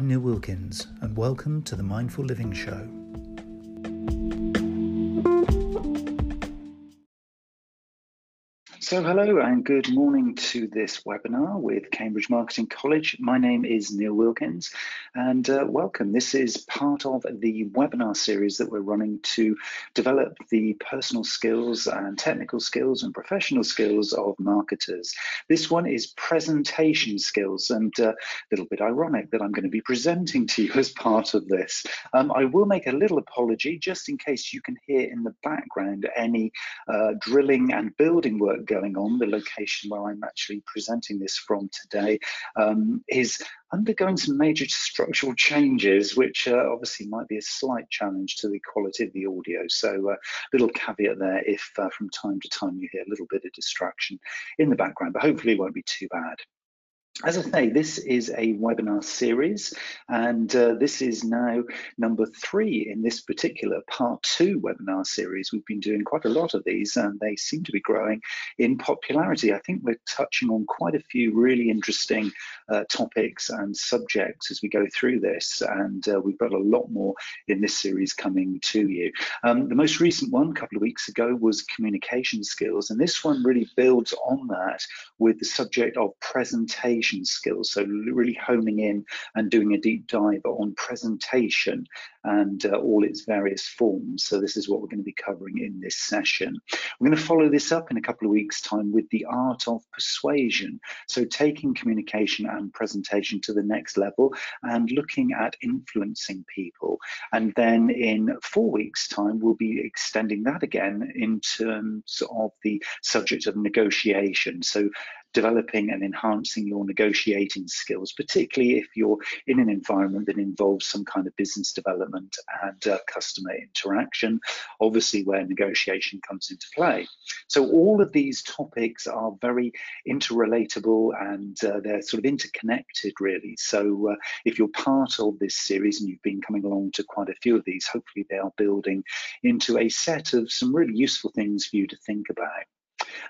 I'm Neil Wilkins, and welcome to the Mindful Living Show. So, hello and good morning to this webinar with Cambridge Marketing College. My name is Neil Wilkins and uh, welcome. This is part of the webinar series that we're running to develop the personal skills and technical skills and professional skills of marketers. This one is presentation skills and uh, a little bit ironic that I'm going to be presenting to you as part of this. Um, I will make a little apology just in case you can hear in the background any uh, drilling and building work going going on, the location where I'm actually presenting this from today, um, is undergoing some major structural changes, which uh, obviously might be a slight challenge to the quality of the audio. So, uh, little caveat there if uh, from time to time you hear a little bit of distraction in the background, but hopefully it won't be too bad. As I say, this is a webinar series, and uh, this is now number three in this particular part two webinar series. We've been doing quite a lot of these, and they seem to be growing in popularity. I think we're touching on quite a few really interesting uh, topics and subjects as we go through this, and uh, we've got a lot more in this series coming to you. Um, the most recent one, a couple of weeks ago, was communication skills, and this one really builds on that with the subject of presentation presentation skills. So really honing in and doing a deep dive on presentation and uh, all its various forms. So this is what we're going to be covering in this session. We're going to follow this up in a couple of weeks time with the art of persuasion. So taking communication and presentation to the next level and looking at influencing people. And then in four weeks time, we'll be extending that again in terms of the subject of negotiation. So developing and enhancing your negotiating skills, particularly if you're in an environment that involves some kind of business development and uh, customer interaction, obviously where negotiation comes into play. So all of these topics are very interrelatable and uh, they're sort of interconnected really. So uh, if you're part of this series and you've been coming along to quite a few of these, hopefully they are building into a set of some really useful things for you to think about.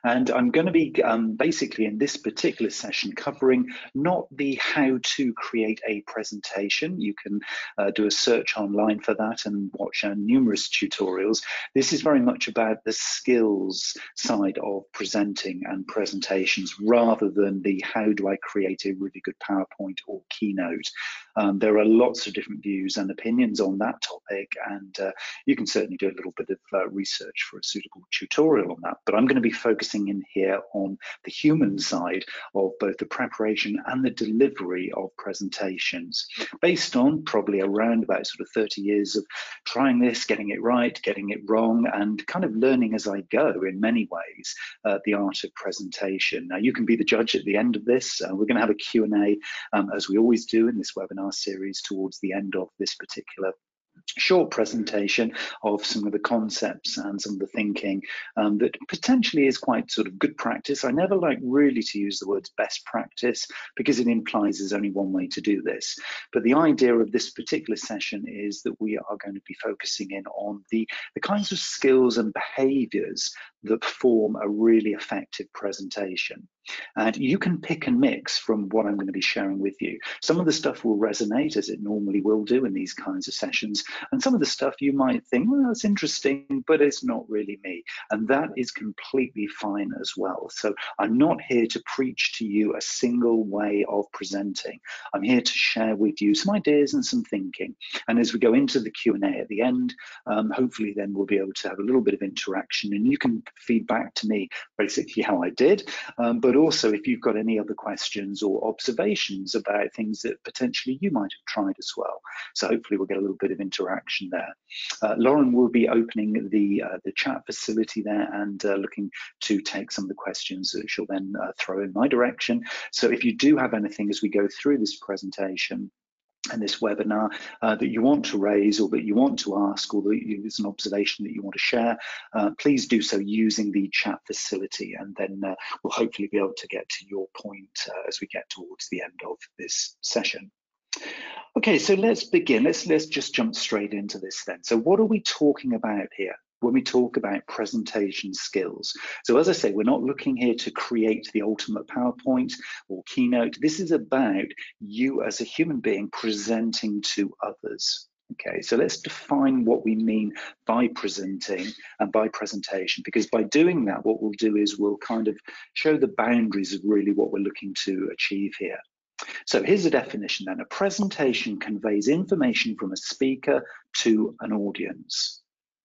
And I'm going to be um, basically in this particular session covering not the how to create a presentation. You can uh, do a search online for that and watch uh, numerous tutorials. This is very much about the skills side of presenting and presentations rather than the how do I create a really good PowerPoint or keynote. Um, there are lots of different views and opinions on that topic, and uh, you can certainly do a little bit of uh, research for a suitable tutorial on that. But I'm going to be focusing in here on the human side of both the preparation and the delivery of presentations, based on probably around about sort of 30 years of trying this, getting it right, getting it wrong, and kind of learning as I go in many ways uh, the art of presentation. Now, you can be the judge at the end of this. Uh, we're going to have a Q&A, um, as we always do in this webinar series towards the end of this particular short presentation of some of the concepts and some of the thinking um, that potentially is quite sort of good practice. I never like really to use the words best practice because it implies there's only one way to do this. But the idea of this particular session is that we are going to be focusing in on the, the kinds of skills and behaviors that form a really effective presentation. And you can pick and mix from what I'm going to be sharing with you. Some of the stuff will resonate as it normally will do in these kinds of sessions. And some of the stuff you might think, well, that's interesting, but it's not really me. And that is completely fine as well. So I'm not here to preach to you a single way of presenting. I'm here to share with you some ideas and some thinking. And as we go into the Q&A at the end, um, hopefully then we'll be able to have a little bit of interaction and you can feed back to me basically how I did. Um, but also if you've got any other questions or observations about things that potentially you might have tried as well. So hopefully we'll get a little bit of interaction there. Uh, Lauren will be opening the uh, the chat facility there and uh, looking to take some of the questions that she'll then uh, throw in my direction. So if you do have anything as we go through this presentation, and this webinar uh, that you want to raise or that you want to ask or that there's an observation that you want to share, uh, please do so using the chat facility and then uh, we'll hopefully be able to get to your point uh, as we get towards the end of this session. Okay, so let's begin. Let's let's just jump straight into this then. So what are we talking about here? When we talk about presentation skills. So as I say, we're not looking here to create the ultimate PowerPoint or keynote. This is about you as a human being presenting to others. Okay, so let's define what we mean by presenting and by presentation, because by doing that, what we'll do is we'll kind of show the boundaries of really what we're looking to achieve here. So here's a definition then. A presentation conveys information from a speaker to an audience.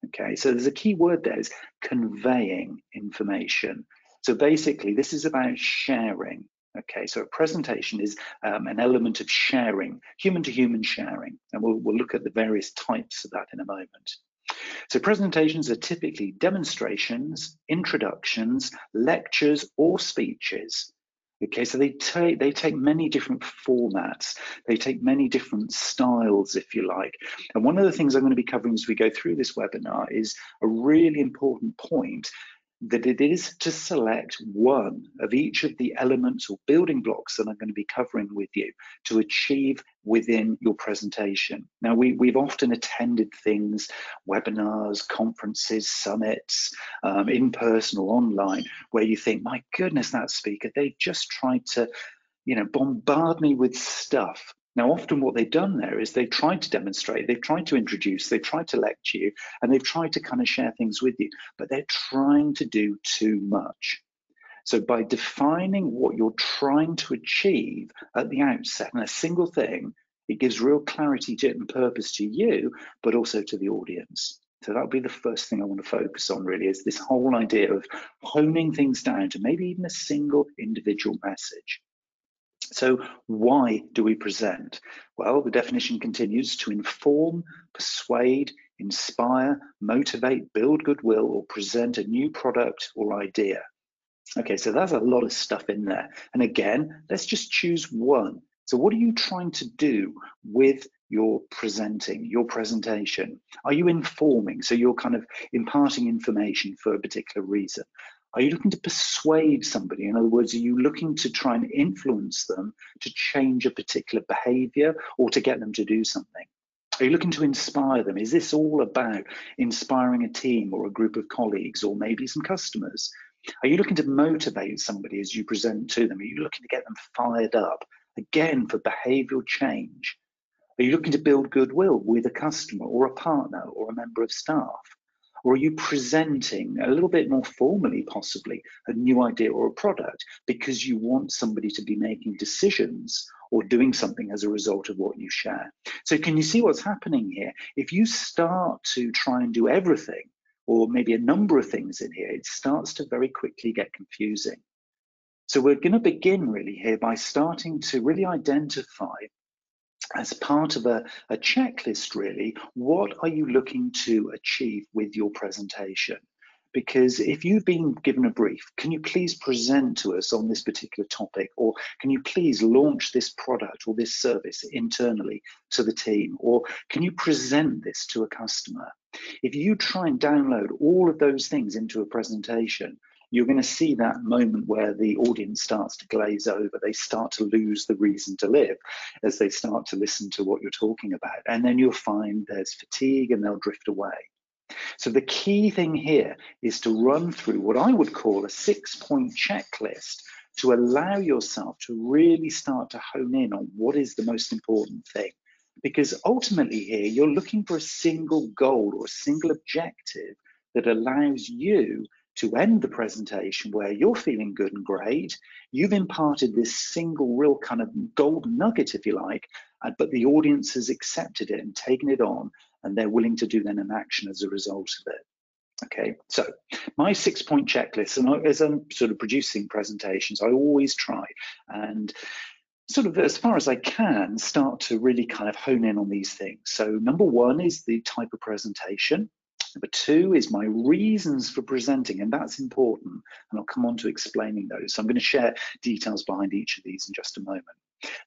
Okay, so there's a key word there is conveying information. So basically, this is about sharing. Okay, so a presentation is um, an element of sharing, human to human sharing, and we'll, we'll look at the various types of that in a moment. So presentations are typically demonstrations, introductions, lectures, or speeches. Okay, so they take they take many different formats. They take many different styles, if you like. And one of the things I'm going to be covering as we go through this webinar is a really important point that it is to select one of each of the elements or building blocks that I'm going to be covering with you to achieve within your presentation. Now, we, we've often attended things, webinars, conferences, summits, um, in person or online, where you think, my goodness, that speaker, they just tried to, you know, bombard me with stuff now, often what they've done there is they've tried to demonstrate, they've tried to introduce, they've tried to lecture you, and they've tried to kind of share things with you, but they're trying to do too much. So by defining what you're trying to achieve at the outset and a single thing, it gives real clarity to it and purpose to you, but also to the audience. So that would be the first thing I want to focus on really is this whole idea of honing things down to maybe even a single individual message. So why do we present? Well, the definition continues to inform, persuade, inspire, motivate, build goodwill, or present a new product or idea. Okay, so that's a lot of stuff in there. And again, let's just choose one. So what are you trying to do with your presenting, your presentation? Are you informing? So you're kind of imparting information for a particular reason. Are you looking to persuade somebody? In other words, are you looking to try and influence them to change a particular behavior or to get them to do something? Are you looking to inspire them? Is this all about inspiring a team or a group of colleagues or maybe some customers? Are you looking to motivate somebody as you present to them? Are you looking to get them fired up again for behavioral change? Are you looking to build goodwill with a customer or a partner or a member of staff? Or are you presenting a little bit more formally, possibly, a new idea or a product because you want somebody to be making decisions or doing something as a result of what you share? So, can you see what's happening here? If you start to try and do everything, or maybe a number of things in here, it starts to very quickly get confusing. So we're going to begin really here by starting to really identify as part of a, a checklist, really, what are you looking to achieve with your presentation? because if you've been given a brief, can you please present to us on this particular topic? Or can you please launch this product or this service internally to the team? Or can you present this to a customer? If you try and download all of those things into a presentation, you're going to see that moment where the audience starts to glaze over. They start to lose the reason to live as they start to listen to what you're talking about. And then you'll find there's fatigue and they'll drift away. So the key thing here is to run through what I would call a six point checklist to allow yourself to really start to hone in on what is the most important thing. Because ultimately, here you're looking for a single goal or a single objective that allows you to end the presentation where you're feeling good and great. You've imparted this single, real kind of gold nugget, if you like, uh, but the audience has accepted it and taken it on, and they're willing to do then an action as a result of it. Okay, so my six point checklist, and as I'm sort of producing presentations, I always try and sort of as far as I can start to really kind of hone in on these things. So, number one is the type of presentation. Number two is my reasons for presenting, and that's important. And I'll come on to explaining those. So I'm going to share details behind each of these in just a moment.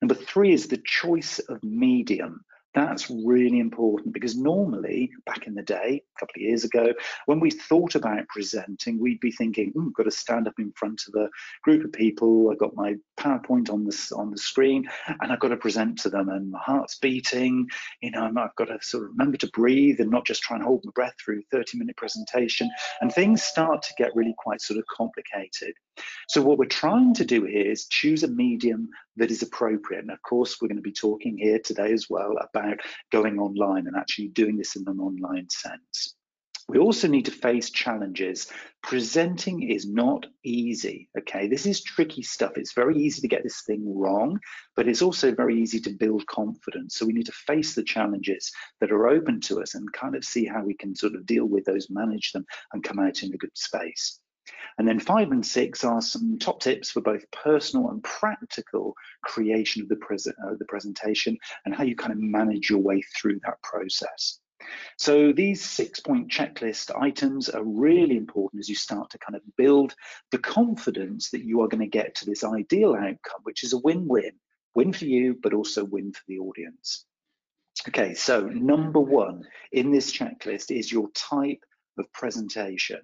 Number three is the choice of medium. That's really important because normally, back in the day, a couple of years ago, when we thought about presenting, we'd be thinking, oh, I've got to stand up in front of a group of people. I've got my PowerPoint on the on the screen, and I've got to present to them, and my heart's beating. You know, I've got to sort of remember to breathe and not just try and hold my breath through 30 minute presentation, and things start to get really quite sort of complicated. So what we're trying to do here is choose a medium that is appropriate. And of course, we're going to be talking here today as well about going online and actually doing this in an online sense. We also need to face challenges. Presenting is not easy, okay? This is tricky stuff. It's very easy to get this thing wrong, but it's also very easy to build confidence. So we need to face the challenges that are open to us and kind of see how we can sort of deal with those, manage them, and come out in a good space. And then five and six are some top tips for both personal and practical creation of the, pres uh, the presentation and how you kind of manage your way through that process. So these six point checklist items are really important as you start to kind of build the confidence that you are going to get to this ideal outcome, which is a win-win, win for you, but also win for the audience. Okay, so number one in this checklist is your type of presentation.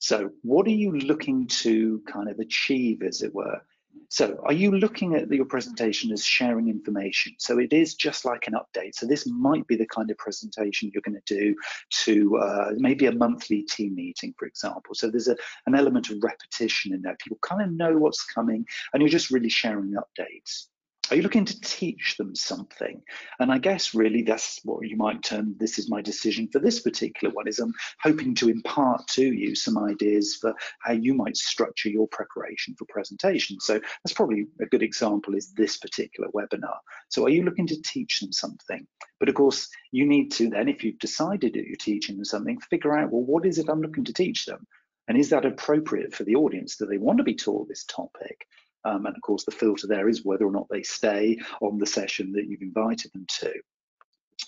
So what are you looking to kind of achieve, as it were? So are you looking at your presentation as sharing information? So it is just like an update. So this might be the kind of presentation you're going to do to uh, maybe a monthly team meeting, for example. So there's a, an element of repetition in there. People kind of know what's coming and you're just really sharing updates. Are you looking to teach them something? And I guess really that's what you might term this is my decision for this particular one is I'm hoping to impart to you some ideas for how you might structure your preparation for presentation. So that's probably a good example is this particular webinar. So are you looking to teach them something? But of course, you need to then, if you've decided that you're teaching them something, figure out, well, what is it I'm looking to teach them? And is that appropriate for the audience? Do they want to be taught this topic? Um, and of course, the filter there is whether or not they stay on the session that you've invited them to.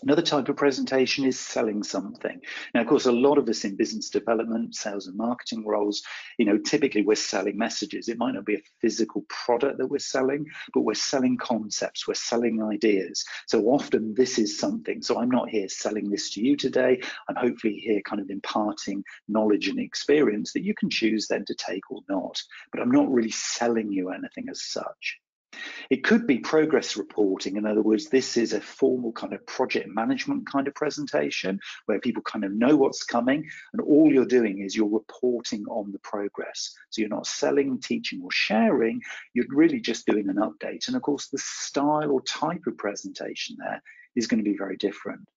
Another type of presentation is selling something. Now, of course, a lot of us in business development, sales and marketing roles, you know, typically we're selling messages. It might not be a physical product that we're selling, but we're selling concepts, we're selling ideas. So often this is something. So I'm not here selling this to you today. I'm hopefully here kind of imparting knowledge and experience that you can choose then to take or not. But I'm not really selling you anything as such. It could be progress reporting. In other words, this is a formal kind of project management kind of presentation where people kind of know what's coming and all you're doing is you're reporting on the progress. So you're not selling, teaching or sharing, you're really just doing an update. And of course, the style or type of presentation there is going to be very different.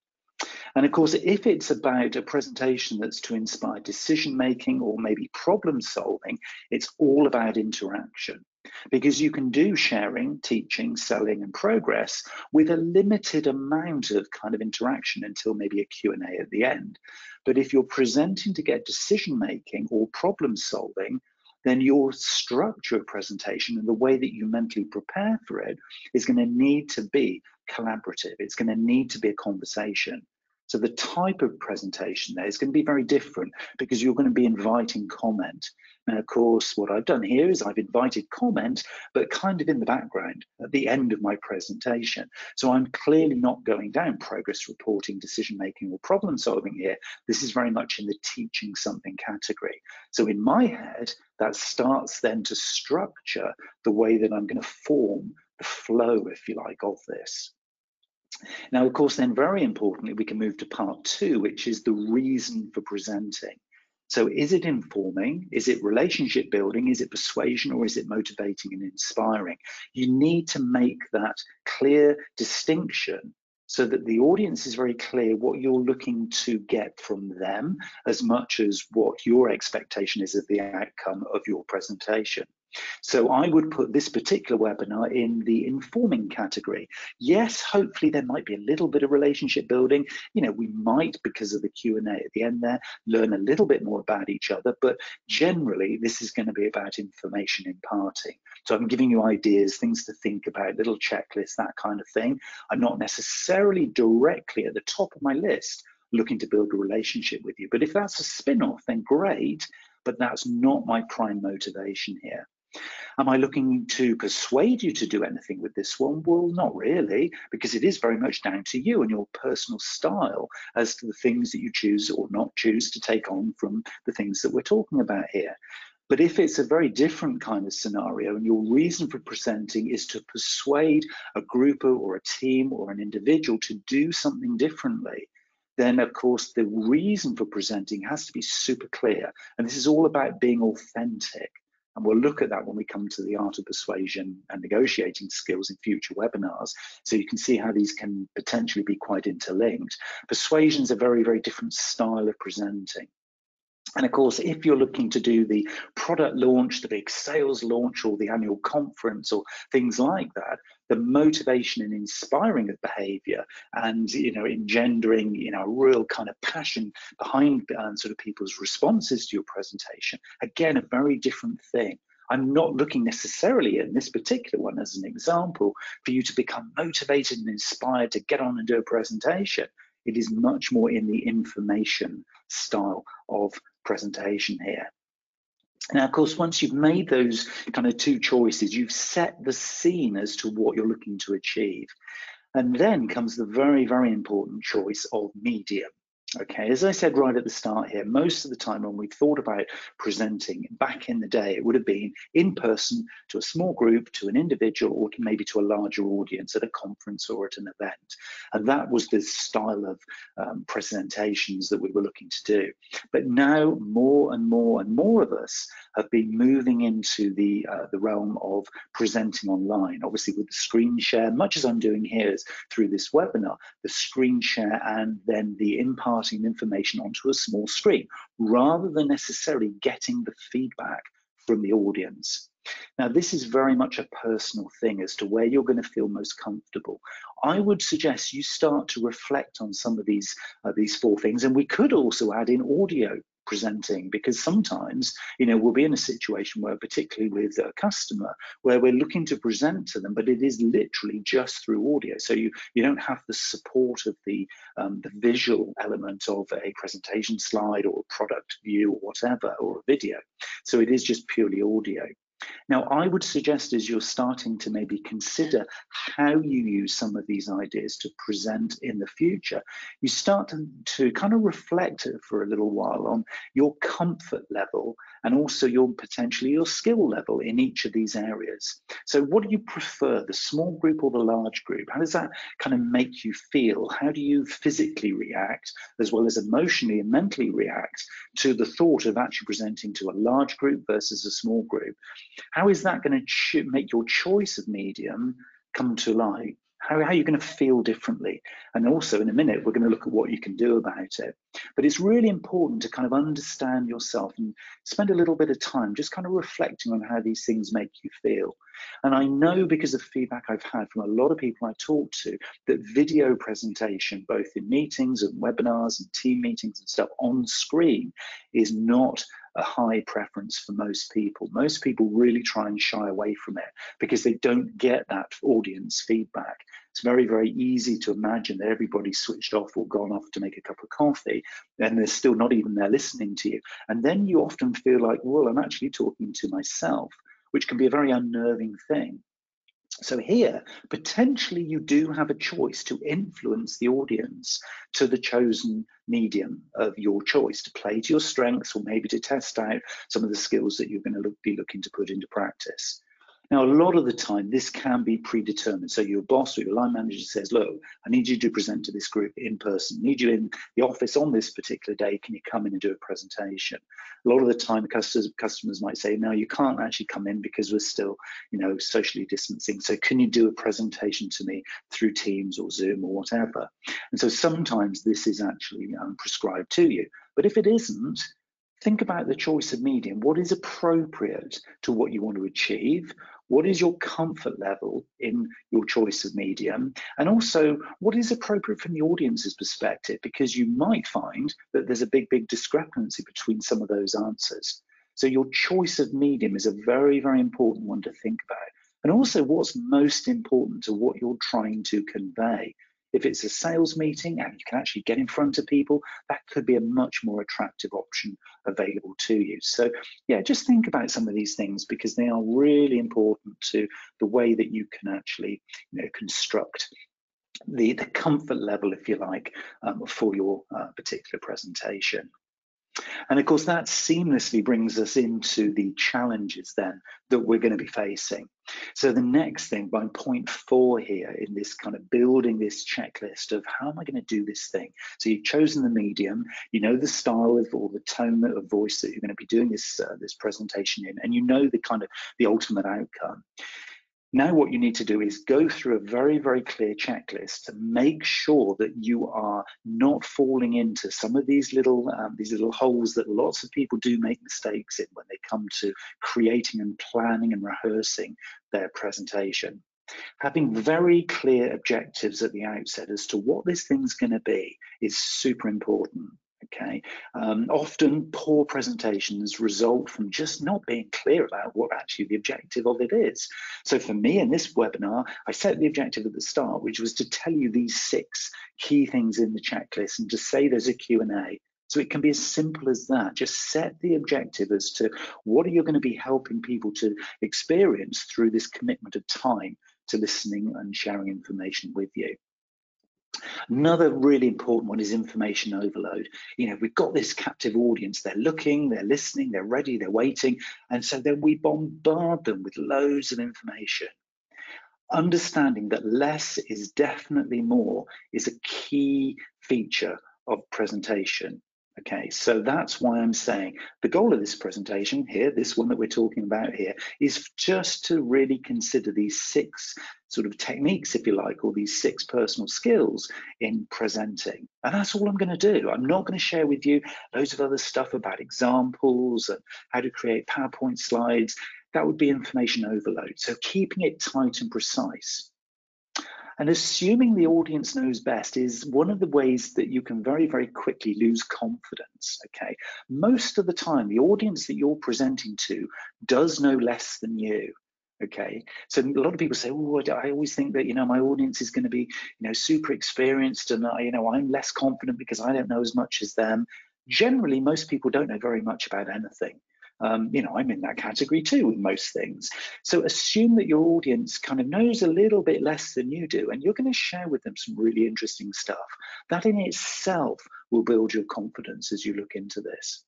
And of course, if it's about a presentation that's to inspire decision making or maybe problem solving, it's all about interaction because you can do sharing, teaching, selling, and progress with a limited amount of kind of interaction until maybe a Q&A at the end. But if you're presenting to get decision making or problem solving, then your structure of presentation and the way that you mentally prepare for it is going to need to be collaborative. It's going to need to be a conversation. So the type of presentation there is going to be very different because you're going to be inviting comment. And of course, what I've done here is I've invited comment, but kind of in the background at the end of my presentation. So I'm clearly not going down progress reporting, decision making, or problem solving here. This is very much in the teaching something category. So in my head, that starts then to structure the way that I'm going to form the flow, if you like, of this. Now, of course, then very importantly, we can move to part two, which is the reason for presenting. So is it informing? Is it relationship building? Is it persuasion or is it motivating and inspiring? You need to make that clear distinction so that the audience is very clear what you're looking to get from them as much as what your expectation is of the outcome of your presentation. So I would put this particular webinar in the informing category. Yes, hopefully there might be a little bit of relationship building. You know, we might, because of the Q&A at the end there, learn a little bit more about each other, but generally this is going to be about information imparting. So I'm giving you ideas, things to think about, little checklists, that kind of thing. I'm not necessarily directly at the top of my list looking to build a relationship with you. But if that's a spin-off, then great, but that's not my prime motivation here. Am I looking to persuade you to do anything with this one? Well, not really, because it is very much down to you and your personal style as to the things that you choose or not choose to take on from the things that we're talking about here. But if it's a very different kind of scenario and your reason for presenting is to persuade a group or a team or an individual to do something differently, then of course the reason for presenting has to be super clear. And this is all about being authentic. And we'll look at that when we come to the art of persuasion and negotiating skills in future webinars. So you can see how these can potentially be quite interlinked. Persuasion is a very, very different style of presenting. And of course, if you're looking to do the product launch, the big sales launch, or the annual conference, or things like that, the motivation and inspiring of behavior and you know engendering you know a real kind of passion behind um, sort of people's responses to your presentation again a very different thing I'm not looking necessarily in this particular one as an example for you to become motivated and inspired to get on and do a presentation. It is much more in the information style of presentation here. Now, of course, once you've made those kind of two choices, you've set the scene as to what you're looking to achieve. And then comes the very, very important choice of medium. Okay, as I said right at the start here, most of the time when we've thought about presenting back in the day, it would have been in person to a small group, to an individual, or to maybe to a larger audience at a conference or at an event. And that was the style of um, presentations that we were looking to do. But now more and more and more of us have been moving into the, uh, the realm of presenting online, obviously with the screen share, much as I'm doing here is through this webinar, the screen share and then the imparting information onto a small screen rather than necessarily getting the feedback from the audience. Now, this is very much a personal thing as to where you're going to feel most comfortable. I would suggest you start to reflect on some of these uh, these four things, and we could also add in audio presenting because sometimes you know we'll be in a situation where particularly with a customer where we're looking to present to them but it is literally just through audio. So you you don't have the support of the um, the visual element of a presentation slide or a product view or whatever or a video. So it is just purely audio now, I would suggest as you're starting to maybe consider how you use some of these ideas to present in the future, you start to, to kind of reflect for a little while on your comfort level and also your potentially your skill level in each of these areas. So what do you prefer, the small group or the large group? How does that kind of make you feel? How do you physically react as well as emotionally and mentally react to the thought of actually presenting to a large group versus a small group? How is that going to make your choice of medium come to light? How, how are you going to feel differently? And also, in a minute, we're going to look at what you can do about it. But it's really important to kind of understand yourself and spend a little bit of time just kind of reflecting on how these things make you feel. And I know because of feedback I've had from a lot of people I talk to that video presentation, both in meetings and webinars and team meetings and stuff on screen, is not a high preference for most people. Most people really try and shy away from it because they don't get that audience feedback. It's very, very easy to imagine that everybody's switched off or gone off to make a cup of coffee and they're still not even there listening to you. And then you often feel like, well, I'm actually talking to myself, which can be a very unnerving thing. So here, potentially you do have a choice to influence the audience to the chosen medium of your choice to play to your strengths or maybe to test out some of the skills that you're going to look, be looking to put into practice. Now, a lot of the time, this can be predetermined. So your boss or your line manager says, look, I need you to present to this group in person. I need you in the office on this particular day. Can you come in and do a presentation? A lot of the time, customers, customers might say, no, you can't actually come in because we're still, you know, socially distancing. So can you do a presentation to me through Teams or Zoom or whatever? And so sometimes this is actually um, prescribed to you. But if it isn't, think about the choice of medium. What is appropriate to what you want to achieve? What is your comfort level in your choice of medium? And also, what is appropriate from the audience's perspective? Because you might find that there's a big, big discrepancy between some of those answers. So, your choice of medium is a very, very important one to think about. And also, what's most important to what you're trying to convey. If it's a sales meeting and you can actually get in front of people, that could be a much more attractive option available to you. So yeah, just think about some of these things because they are really important to the way that you can actually you know, construct the, the comfort level, if you like, um, for your uh, particular presentation. And of course, that seamlessly brings us into the challenges then that we're going to be facing. So the next thing, by point four here in this kind of building this checklist of how am I going to do this thing? So you've chosen the medium, you know the style of or the tone of voice that you're going to be doing this uh, this presentation in, and you know the kind of the ultimate outcome. Now what you need to do is go through a very, very clear checklist to make sure that you are not falling into some of these little um, these little holes that lots of people do make mistakes in when they come to creating and planning and rehearsing their presentation. Having very clear objectives at the outset as to what this thing's going to be is super important. Okay, um, often poor presentations result from just not being clear about what actually the objective of it is. So for me in this webinar, I set the objective at the start, which was to tell you these six key things in the checklist and to say there's a Q&A. So it can be as simple as that. Just set the objective as to what are you going to be helping people to experience through this commitment of time to listening and sharing information with you. Another really important one is information overload. You know, we've got this captive audience, they're looking, they're listening, they're ready, they're waiting. And so then we bombard them with loads of information. Understanding that less is definitely more is a key feature of presentation. Okay, so that's why I'm saying the goal of this presentation here, this one that we're talking about here, is just to really consider these six sort of techniques, if you like, or these six personal skills in presenting. And that's all I'm going to do. I'm not going to share with you loads of other stuff about examples and how to create PowerPoint slides. That would be information overload. So keeping it tight and precise. And assuming the audience knows best is one of the ways that you can very, very quickly lose confidence. Okay. Most of the time, the audience that you're presenting to does know less than you. Okay, so a lot of people say, "Oh, I always think that you know my audience is going to be you know super experienced, and I, you know I'm less confident because I don't know as much as them." Generally, most people don't know very much about anything. Um, you know, I'm in that category too with most things. So assume that your audience kind of knows a little bit less than you do, and you're going to share with them some really interesting stuff. That in itself will build your confidence as you look into this.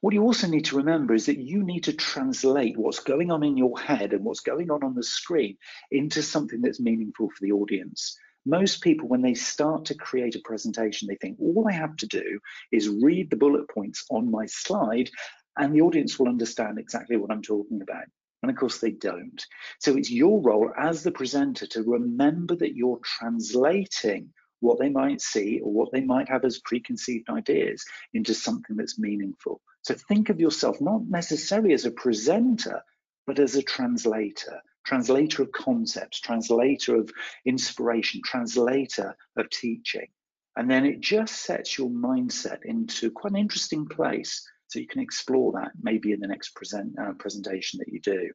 What you also need to remember is that you need to translate what's going on in your head and what's going on on the screen into something that's meaningful for the audience. Most people, when they start to create a presentation, they think all I have to do is read the bullet points on my slide and the audience will understand exactly what I'm talking about. And of course, they don't. So it's your role as the presenter to remember that you're translating what they might see or what they might have as preconceived ideas into something that's meaningful. So think of yourself not necessarily as a presenter, but as a translator, translator of concepts, translator of inspiration, translator of teaching. And then it just sets your mindset into quite an interesting place so you can explore that maybe in the next present, uh, presentation that you do.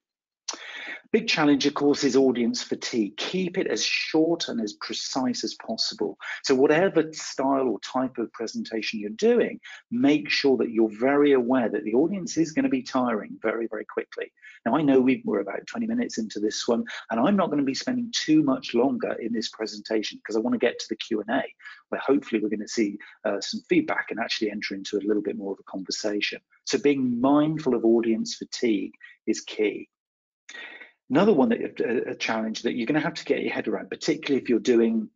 Big challenge, of course, is audience fatigue. Keep it as short and as precise as possible. So whatever style or type of presentation you're doing, make sure that you're very aware that the audience is going to be tiring very, very quickly. Now, I know we are about 20 minutes into this one, and I'm not going to be spending too much longer in this presentation because I want to get to the Q&A, where hopefully we're going to see uh, some feedback and actually enter into a little bit more of a conversation. So being mindful of audience fatigue is key. Another one that a, challenge that you're going to have to get your head around, particularly if you're doing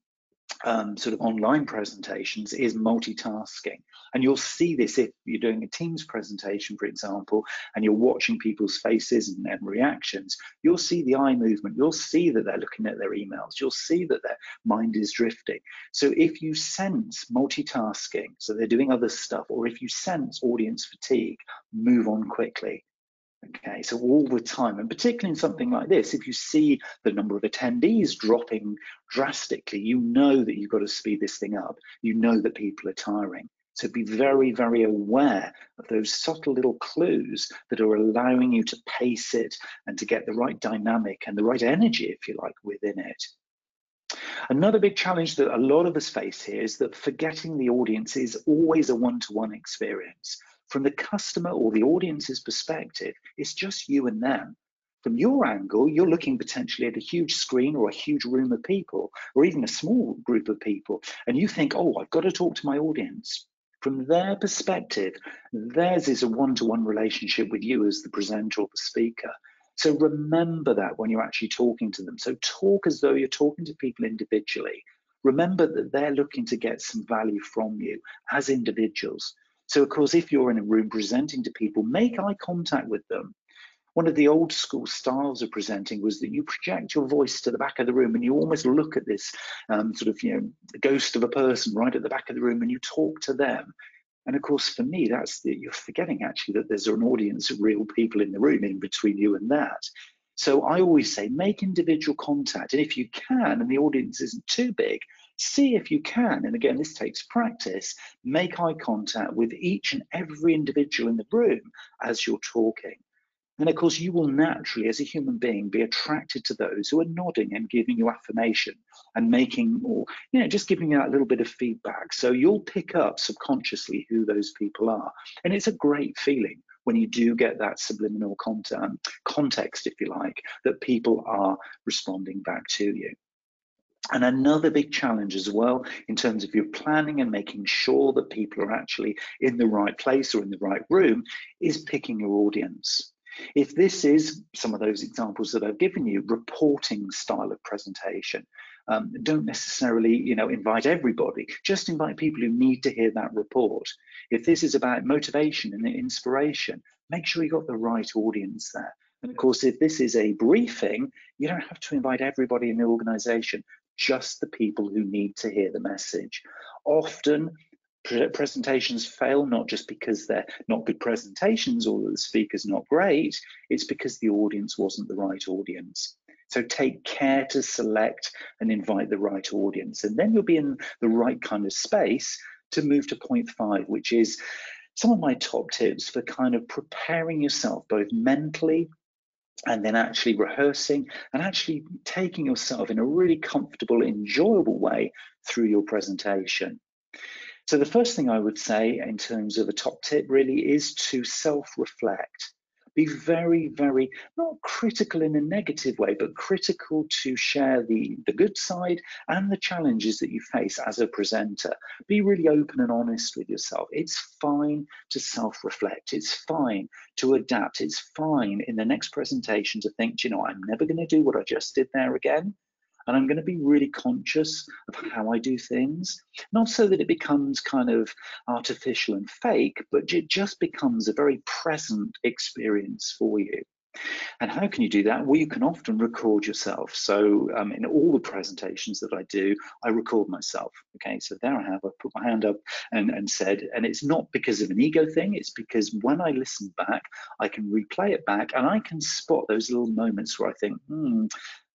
um, sort of online presentations, is multitasking. And you'll see this if you're doing a Teams presentation, for example, and you're watching people's faces and, and reactions. You'll see the eye movement. You'll see that they're looking at their emails. You'll see that their mind is drifting. So if you sense multitasking, so they're doing other stuff, or if you sense audience fatigue, move on quickly Okay, so all the time, and particularly in something like this, if you see the number of attendees dropping drastically, you know that you've got to speed this thing up. You know that people are tiring. So be very, very aware of those subtle little clues that are allowing you to pace it and to get the right dynamic and the right energy, if you like, within it. Another big challenge that a lot of us face here is that forgetting the audience is always a one-to-one -one experience. From the customer or the audience's perspective, it's just you and them. From your angle, you're looking potentially at a huge screen or a huge room of people, or even a small group of people, and you think, oh, I've got to talk to my audience. From their perspective, theirs is a one to one relationship with you as the presenter or the speaker. So remember that when you're actually talking to them. So talk as though you're talking to people individually. Remember that they're looking to get some value from you as individuals. So, of course, if you're in a room presenting to people, make eye contact with them. One of the old school styles of presenting was that you project your voice to the back of the room and you almost look at this um, sort of, you know, ghost of a person right at the back of the room and you talk to them. And of course, for me, that's the, you're forgetting actually that there's an audience of real people in the room in between you and that. So I always say make individual contact. And if you can, and the audience isn't too big, see if you can. And again, this takes practice. Make eye contact with each and every individual in the room as you're talking. And of course, you will naturally, as a human being, be attracted to those who are nodding and giving you affirmation and making, or, you know, just giving you that little bit of feedback. So you'll pick up subconsciously who those people are. And it's a great feeling when you do get that subliminal content, context, if you like, that people are responding back to you. And another big challenge as well, in terms of your planning and making sure that people are actually in the right place or in the right room, is picking your audience. If this is some of those examples that I've given you, reporting style of presentation, um, don't necessarily, you know, invite everybody. Just invite people who need to hear that report. If this is about motivation and inspiration, make sure you got the right audience there. And of course, if this is a briefing, you don't have to invite everybody in the organization, just the people who need to hear the message. Often, presentations fail not just because they're not good presentations or the speaker's not great, it's because the audience wasn't the right audience. So take care to select and invite the right audience, and then you'll be in the right kind of space to move to point five, which is some of my top tips for kind of preparing yourself both mentally and then actually rehearsing and actually taking yourself in a really comfortable, enjoyable way through your presentation. So the first thing I would say in terms of a top tip really is to self-reflect. Be very, very, not critical in a negative way, but critical to share the, the good side and the challenges that you face as a presenter. Be really open and honest with yourself. It's fine to self-reflect. It's fine to adapt. It's fine in the next presentation to think, you know, I'm never going to do what I just did there again and I'm going to be really conscious of how I do things, not so that it becomes kind of artificial and fake, but it just becomes a very present experience for you. And how can you do that? Well, you can often record yourself. So um, in all the presentations that I do, I record myself. Okay, so there I have, I put my hand up and, and said, and it's not because of an ego thing, it's because when I listen back, I can replay it back and I can spot those little moments where I think, hmm,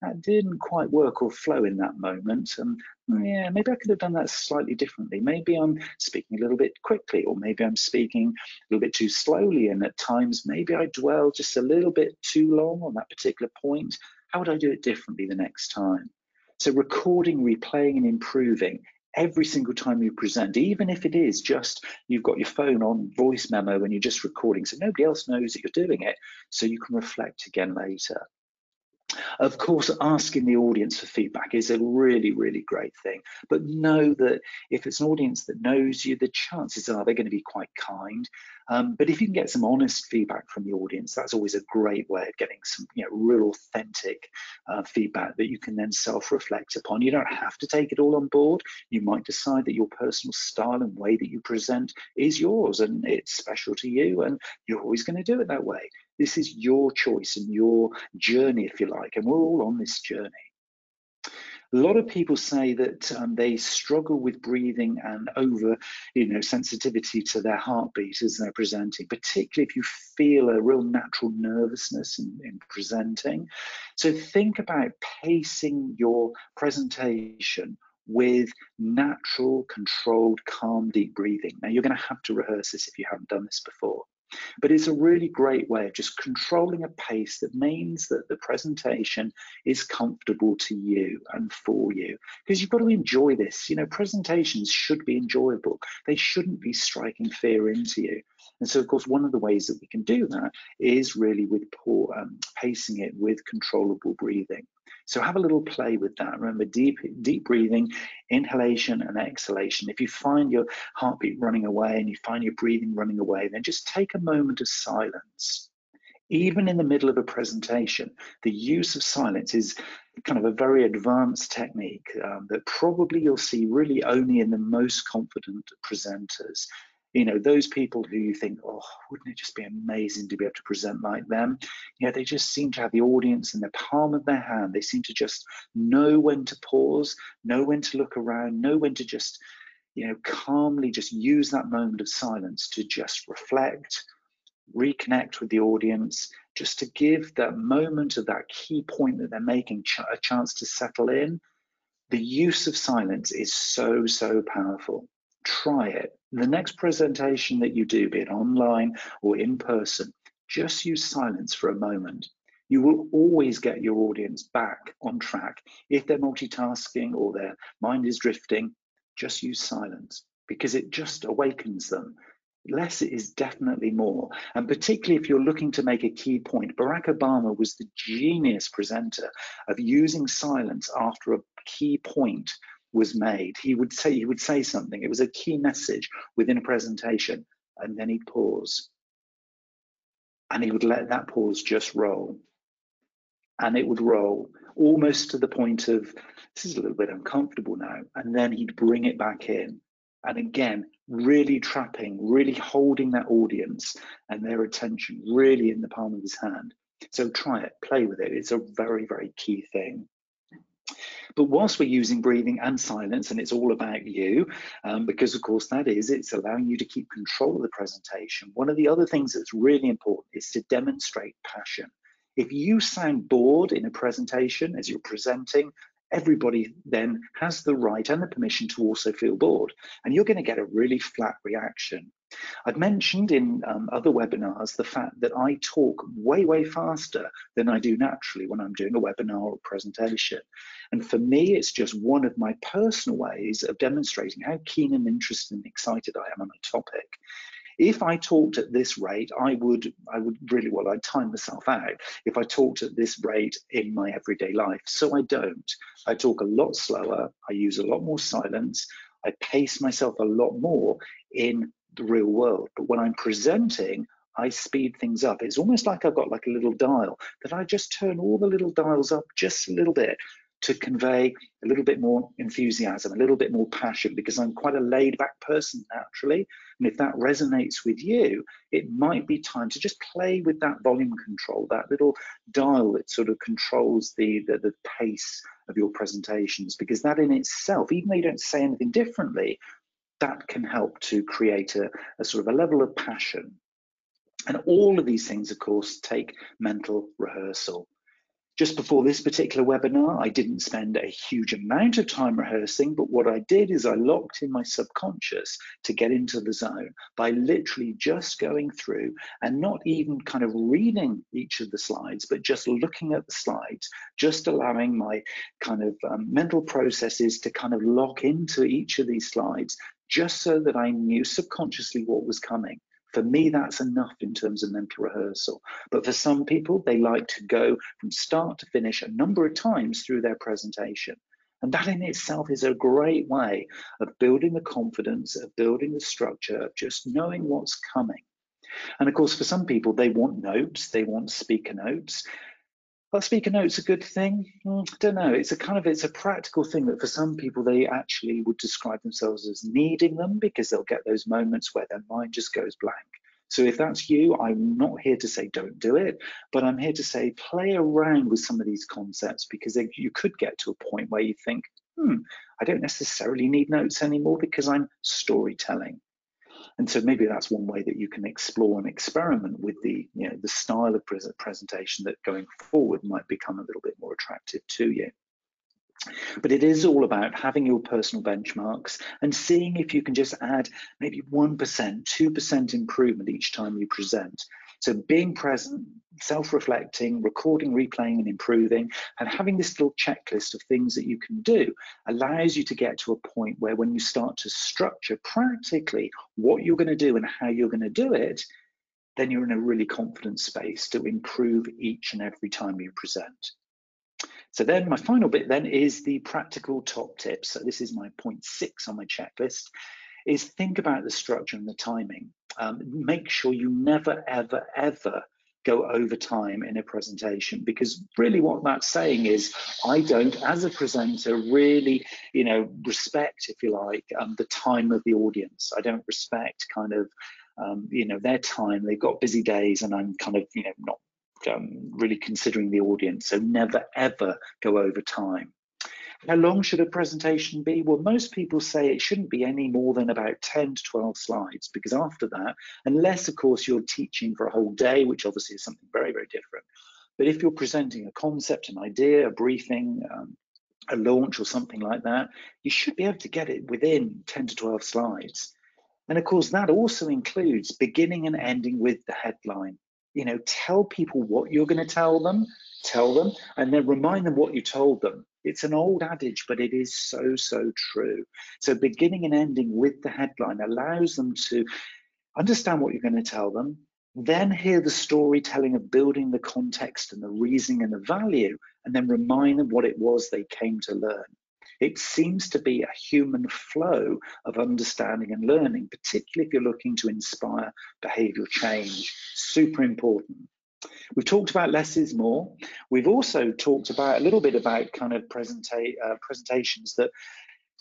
that didn't quite work or flow in that moment. And mm, yeah, maybe I could have done that slightly differently. Maybe I'm speaking a little bit quickly, or maybe I'm speaking a little bit too slowly. And at times, maybe I dwell just a little bit too long on that particular point. How would I do it differently the next time? So, recording, replaying, and improving every single time you present, even if it is just you've got your phone on voice memo and you're just recording, so nobody else knows that you're doing it, so you can reflect again later. Of course, asking the audience for feedback is a really, really great thing. But know that if it's an audience that knows you, the chances are they're going to be quite kind. Um, but if you can get some honest feedback from the audience, that's always a great way of getting some you know, real authentic uh, feedback that you can then self-reflect upon. You don't have to take it all on board. You might decide that your personal style and way that you present is yours and it's special to you and you're always going to do it that way. This is your choice and your journey, if you like, and we're all on this journey. A lot of people say that um, they struggle with breathing and over, you know, sensitivity to their heartbeat as they're presenting, particularly if you feel a real natural nervousness in, in presenting. So think about pacing your presentation with natural, controlled, calm, deep breathing. Now, you're going to have to rehearse this if you haven't done this before. But it's a really great way of just controlling a pace that means that the presentation is comfortable to you and for you. Because you've got to enjoy this. You know, presentations should be enjoyable. They shouldn't be striking fear into you. And so, of course, one of the ways that we can do that is really with poor, um, pacing it with controllable breathing. So have a little play with that. Remember, deep, deep breathing, inhalation and exhalation. If you find your heartbeat running away and you find your breathing running away, then just take a moment of silence. Even in the middle of a presentation, the use of silence is kind of a very advanced technique um, that probably you'll see really only in the most confident presenters you know those people who you think oh wouldn't it just be amazing to be able to present like them? Yeah they just seem to have the audience in the palm of their hand. They seem to just know when to pause know when to look around know when to just you know calmly just use that moment of silence to just reflect reconnect with the audience just to give that moment of that key point that they're making ch a chance to settle in. The use of silence is so so powerful try it. The next presentation that you do, be it online or in person, just use silence for a moment. You will always get your audience back on track. If they're multitasking or their mind is drifting, just use silence because it just awakens them. Less is definitely more. And particularly if you're looking to make a key point, Barack Obama was the genius presenter of using silence after a key point was made. He would say he would say something. It was a key message within a presentation, and then he'd pause, and he would let that pause just roll, and it would roll almost to the point of this is a little bit uncomfortable now, and then he'd bring it back in, and again really trapping, really holding that audience and their attention really in the palm of his hand. So try it, play with it. It's a very very key thing. But whilst we're using breathing and silence, and it's all about you, um, because of course that is, it's allowing you to keep control of the presentation. One of the other things that's really important is to demonstrate passion. If you sound bored in a presentation as you're presenting, everybody then has the right and the permission to also feel bored. And you're going to get a really flat reaction. I've mentioned in um, other webinars the fact that I talk way, way faster than I do naturally when I'm doing a webinar or presentation. And for me, it's just one of my personal ways of demonstrating how keen and interested and excited I am on a topic. If I talked at this rate, I would I would really well I'd time myself out if I talked at this rate in my everyday life. So I don't. I talk a lot slower, I use a lot more silence, I pace myself a lot more in the real world. But when I'm presenting, I speed things up. It's almost like I've got like a little dial that I just turn all the little dials up just a little bit to convey a little bit more enthusiasm, a little bit more passion, because I'm quite a laid back person naturally. And if that resonates with you, it might be time to just play with that volume control, that little dial that sort of controls the, the, the pace of your presentations, because that in itself, even though you don't say anything differently, that can help to create a, a sort of a level of passion. And all of these things, of course, take mental rehearsal. Just before this particular webinar, I didn't spend a huge amount of time rehearsing, but what I did is I locked in my subconscious to get into the zone by literally just going through and not even kind of reading each of the slides, but just looking at the slides, just allowing my kind of um, mental processes to kind of lock into each of these slides, just so that I knew subconsciously what was coming. For me, that's enough in terms of mental rehearsal. But for some people, they like to go from start to finish a number of times through their presentation. And that in itself is a great way of building the confidence, of building the structure, of just knowing what's coming. And of course, for some people, they want notes, they want speaker notes. Well, speaker notes a good thing? I don't know. It's a kind of it's a practical thing that for some people they actually would describe themselves as needing them because they'll get those moments where their mind just goes blank. So if that's you, I'm not here to say don't do it, but I'm here to say play around with some of these concepts because they, you could get to a point where you think, hmm, I don't necessarily need notes anymore because I'm storytelling. And so maybe that's one way that you can explore and experiment with the, you know, the style of presentation that going forward might become a little bit more attractive to you. But it is all about having your personal benchmarks and seeing if you can just add maybe 1%, 2% improvement each time you present. So being present, self-reflecting, recording, replaying and improving and having this little checklist of things that you can do allows you to get to a point where when you start to structure practically what you're going to do and how you're going to do it, then you're in a really confident space to improve each and every time you present. So then my final bit then is the practical top tips. So this is my point six on my checklist is think about the structure and the timing. Um, make sure you never, ever, ever go over time in a presentation because really what that's saying is I don't, as a presenter, really, you know, respect, if you like, um, the time of the audience. I don't respect kind of, um, you know, their time. They've got busy days, and I'm kind of, you know, not um, really considering the audience. So never ever go over time. How long should a presentation be? Well, most people say it shouldn't be any more than about 10 to 12 slides because after that, unless of course you're teaching for a whole day, which obviously is something very, very different. But if you're presenting a concept, an idea, a briefing, um, a launch or something like that, you should be able to get it within 10 to 12 slides. And of course, that also includes beginning and ending with the headline. You know, tell people what you're going to tell them, tell them, and then remind them what you told them. It's an old adage, but it is so, so true. So beginning and ending with the headline allows them to understand what you're going to tell them, then hear the storytelling of building the context and the reasoning and the value, and then remind them what it was they came to learn. It seems to be a human flow of understanding and learning, particularly if you're looking to inspire behavioral change. Super important. We've talked about less is more. We've also talked about a little bit about kind of presenta uh, presentations that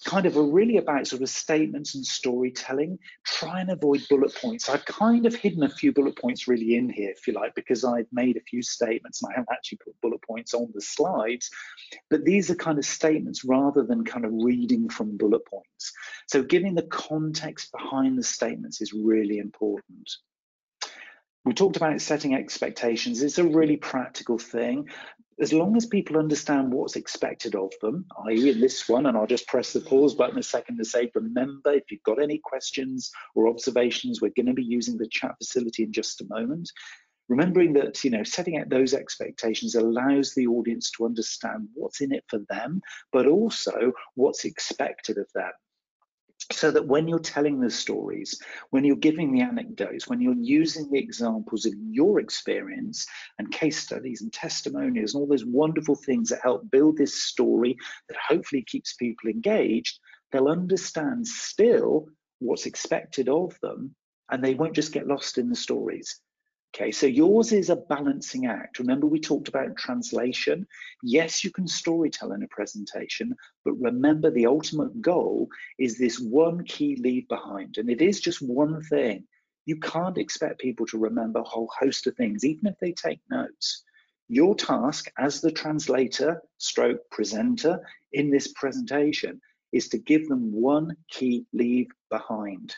kind of are really about sort of statements and storytelling. Try and avoid bullet points. I've kind of hidden a few bullet points really in here, if you like, because I've made a few statements and I haven't actually put bullet points on the slides. But these are kind of statements rather than kind of reading from bullet points. So giving the context behind the statements is really important. We talked about setting expectations. It's a really practical thing. As long as people understand what's expected of them, i.e., in this one, and I'll just press the pause button a second to say, remember, if you've got any questions or observations, we're going to be using the chat facility in just a moment. Remembering that, you know, setting out those expectations allows the audience to understand what's in it for them, but also what's expected of them so that when you're telling the stories, when you're giving the anecdotes, when you're using the examples of your experience and case studies and testimonials and all those wonderful things that help build this story that hopefully keeps people engaged, they'll understand still what's expected of them and they won't just get lost in the stories. Okay, so yours is a balancing act. Remember, we talked about translation. Yes, you can storytell in a presentation, but remember the ultimate goal is this one key leave behind, and it is just one thing. You can't expect people to remember a whole host of things, even if they take notes. Your task as the translator stroke presenter in this presentation is to give them one key leave behind.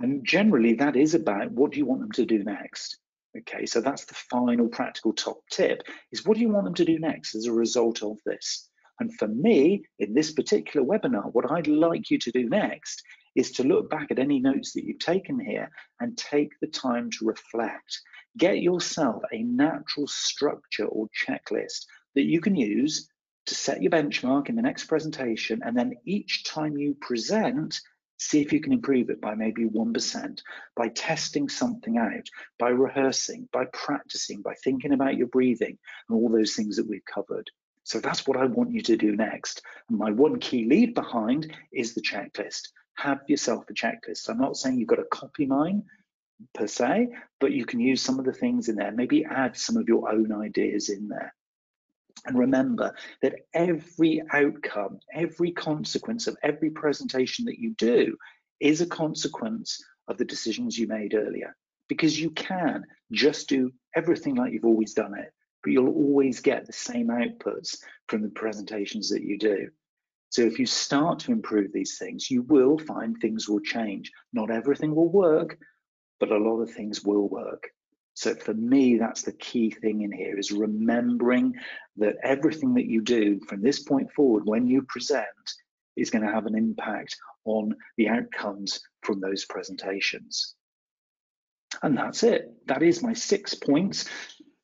And generally, that is about what do you want them to do next? Okay, so that's the final practical top tip is what do you want them to do next as a result of this? And for me, in this particular webinar, what I'd like you to do next is to look back at any notes that you've taken here and take the time to reflect. Get yourself a natural structure or checklist that you can use to set your benchmark in the next presentation. And then each time you present, See if you can improve it by maybe 1%, by testing something out, by rehearsing, by practicing, by thinking about your breathing and all those things that we've covered. So that's what I want you to do next. And my one key lead behind is the checklist. Have yourself a checklist. I'm not saying you've got to copy mine per se, but you can use some of the things in there. Maybe add some of your own ideas in there. And remember that every outcome, every consequence of every presentation that you do is a consequence of the decisions you made earlier. Because you can just do everything like you've always done it, but you'll always get the same outputs from the presentations that you do. So if you start to improve these things, you will find things will change. Not everything will work, but a lot of things will work. So for me, that's the key thing in here is remembering that everything that you do from this point forward when you present is going to have an impact on the outcomes from those presentations. And that's it. That is my six points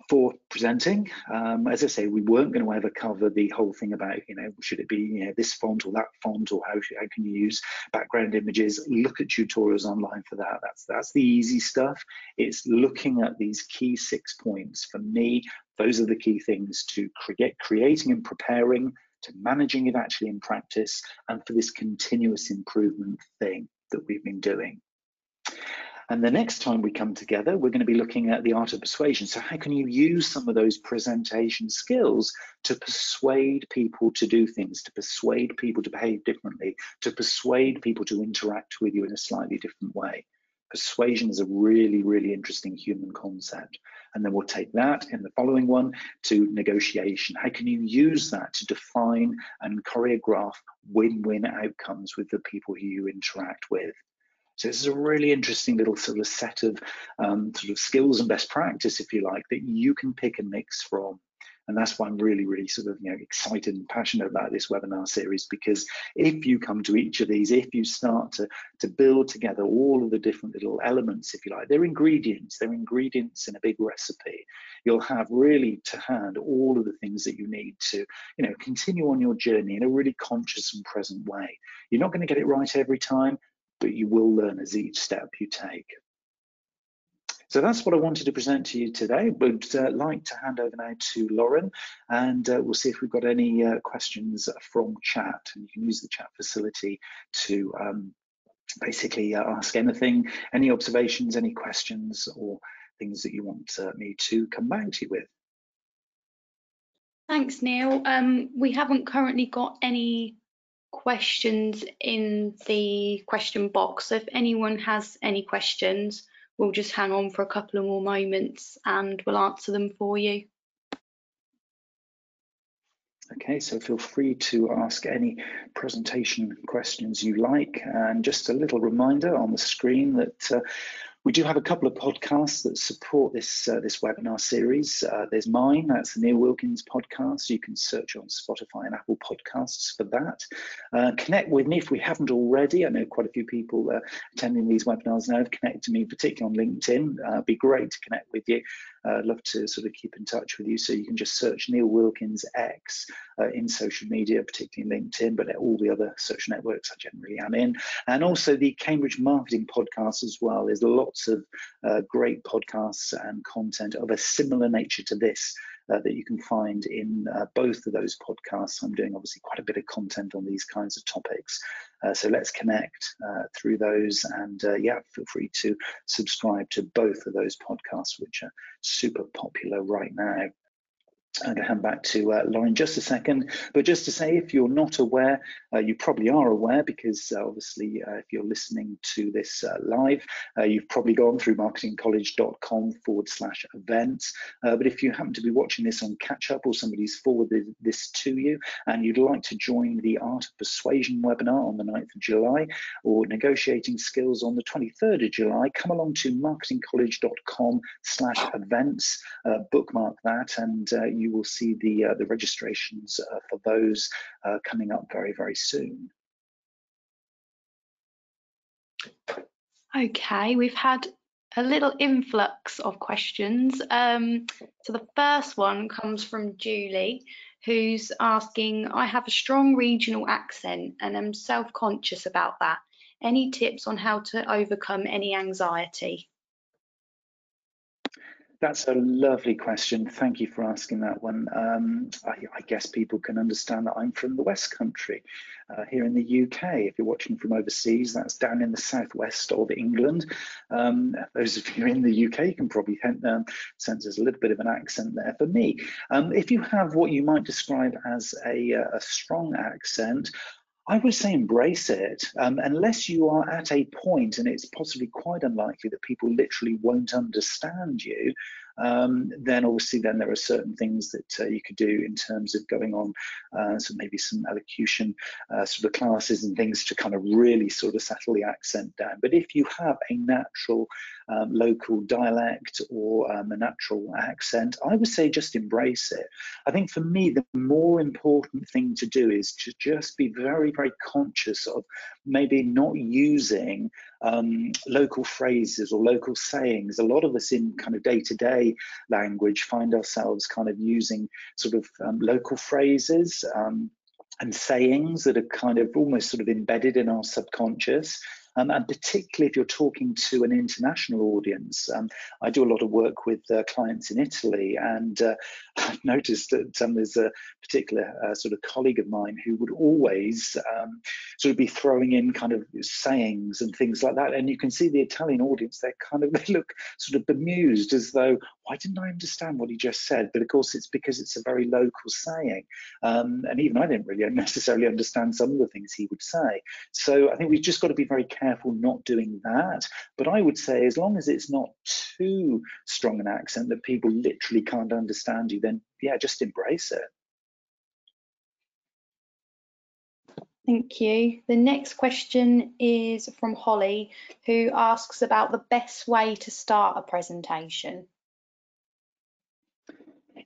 for presenting. Um, as I say, we weren't going to ever cover the whole thing about, you know, should it be you know, this font or that font, or how, how can you use background images? Look at tutorials online for that. That's that's the easy stuff. It's looking at these key six points. For me, those are the key things to create, creating and preparing, to managing it actually in practice, and for this continuous improvement thing that we've been doing. And the next time we come together, we're going to be looking at the art of persuasion. So, how can you use some of those presentation skills to persuade people to do things, to persuade people to behave differently, to persuade people to interact with you in a slightly different way? Persuasion is a really, really interesting human concept. And then we'll take that in the following one to negotiation. How can you use that to define and choreograph win win outcomes with the people who you interact with? So this is a really interesting little sort of set of um, sort of skills and best practice, if you like, that you can pick and mix from. And that's why I'm really, really sort of you know excited and passionate about this webinar series because if you come to each of these, if you start to to build together all of the different little elements, if you like, they're ingredients, they're ingredients in a big recipe. You'll have really to hand all of the things that you need to, you know, continue on your journey in a really conscious and present way. You're not going to get it right every time, but you will learn as each step you take. So that's what I wanted to present to you today. Would uh, like to hand over now to Lauren, and uh, we'll see if we've got any uh, questions from chat. And you can use the chat facility to um, basically uh, ask anything, any observations, any questions, or things that you want uh, me to come back to you with. Thanks, Neil. Um, we haven't currently got any questions in the question box. So if anyone has any questions, we'll just hang on for a couple of more moments and we'll answer them for you. Okay, so feel free to ask any presentation questions you like. And just a little reminder on the screen that uh, we do have a couple of podcasts that support this uh, this webinar series. Uh, there's mine, that's the Neil Wilkins podcast. You can search on Spotify and Apple Podcasts for that. Uh, connect with me if we haven't already. I know quite a few people attending these webinars now have connected to me, particularly on LinkedIn. Uh, it'd be great to connect with you. I'd love to sort of keep in touch with you. So you can just search Neil Wilkins X uh, in social media, particularly LinkedIn, but all the other social networks I generally am in. And also the Cambridge Marketing Podcast as well. There's lots of uh, great podcasts and content of a similar nature to this. Uh, that you can find in uh, both of those podcasts. I'm doing obviously quite a bit of content on these kinds of topics. Uh, so let's connect uh, through those and uh, yeah, feel free to subscribe to both of those podcasts, which are super popular right now. I'm going to hand back to uh, Lauren just a second, but just to say, if you're not aware, uh, you probably are aware because uh, obviously, uh, if you're listening to this uh, live, uh, you've probably gone through marketingcollege.com forward slash events. but if you happen to be watching this on catch up or somebody's forwarded this to you and you'd like to join the Art of Persuasion webinar on the 9th of July or negotiating skills on the 23rd of July, come along to marketingcollege.com slash events, bookmark that, and you you will see the, uh, the registrations uh, for those uh, coming up very, very soon. Okay, we've had a little influx of questions. Um, so the first one comes from Julie, who's asking, I have a strong regional accent and I'm self-conscious about that. Any tips on how to overcome any anxiety? That's a lovely question. Thank you for asking that one. Um, I, I, guess people can understand that I'm from the West Country uh, here in the UK. If you're watching from overseas, that's down in the southwest of England. Um, those of you in the UK, can probably um, sense there's a little bit of an accent there for me. Um, if you have what you might describe as a, uh, a strong accent, I would say embrace it, um, unless you are at a point, and it's possibly quite unlikely that people literally won't understand you. Um, then obviously then there are certain things that uh, you could do in terms of going on uh, so maybe some elocution uh, sort of classes and things to kind of really sort of settle the accent down but if you have a natural um, local dialect or um, a natural accent, I would say just embrace it. I think for me, the more important thing to do is to just be very, very conscious of maybe not using um, local phrases or local sayings. A lot of us in kind of day to day language find ourselves kind of using sort of um, local phrases. Um, and sayings that are kind of almost sort of embedded in our subconscious. Um, and particularly if you're talking to an international audience. Um, I do a lot of work with uh, clients in Italy, and uh, I've noticed that um, there's a particular uh, sort of colleague of mine who would always um, sort of be throwing in kind of sayings and things like that. And you can see the Italian audience, they're kind of, they look sort of bemused as though, why didn't I understand what he just said? But of course, it's because it's a very local saying. Um, and even I didn't really necessarily understand some of the things he would say. So I think we've just got to be very careful not doing that. But I would say, as long as it's not too strong an accent that people literally can't understand you, then yeah, just embrace it. Thank you. The next question is from Holly, who asks about the best way to start a presentation.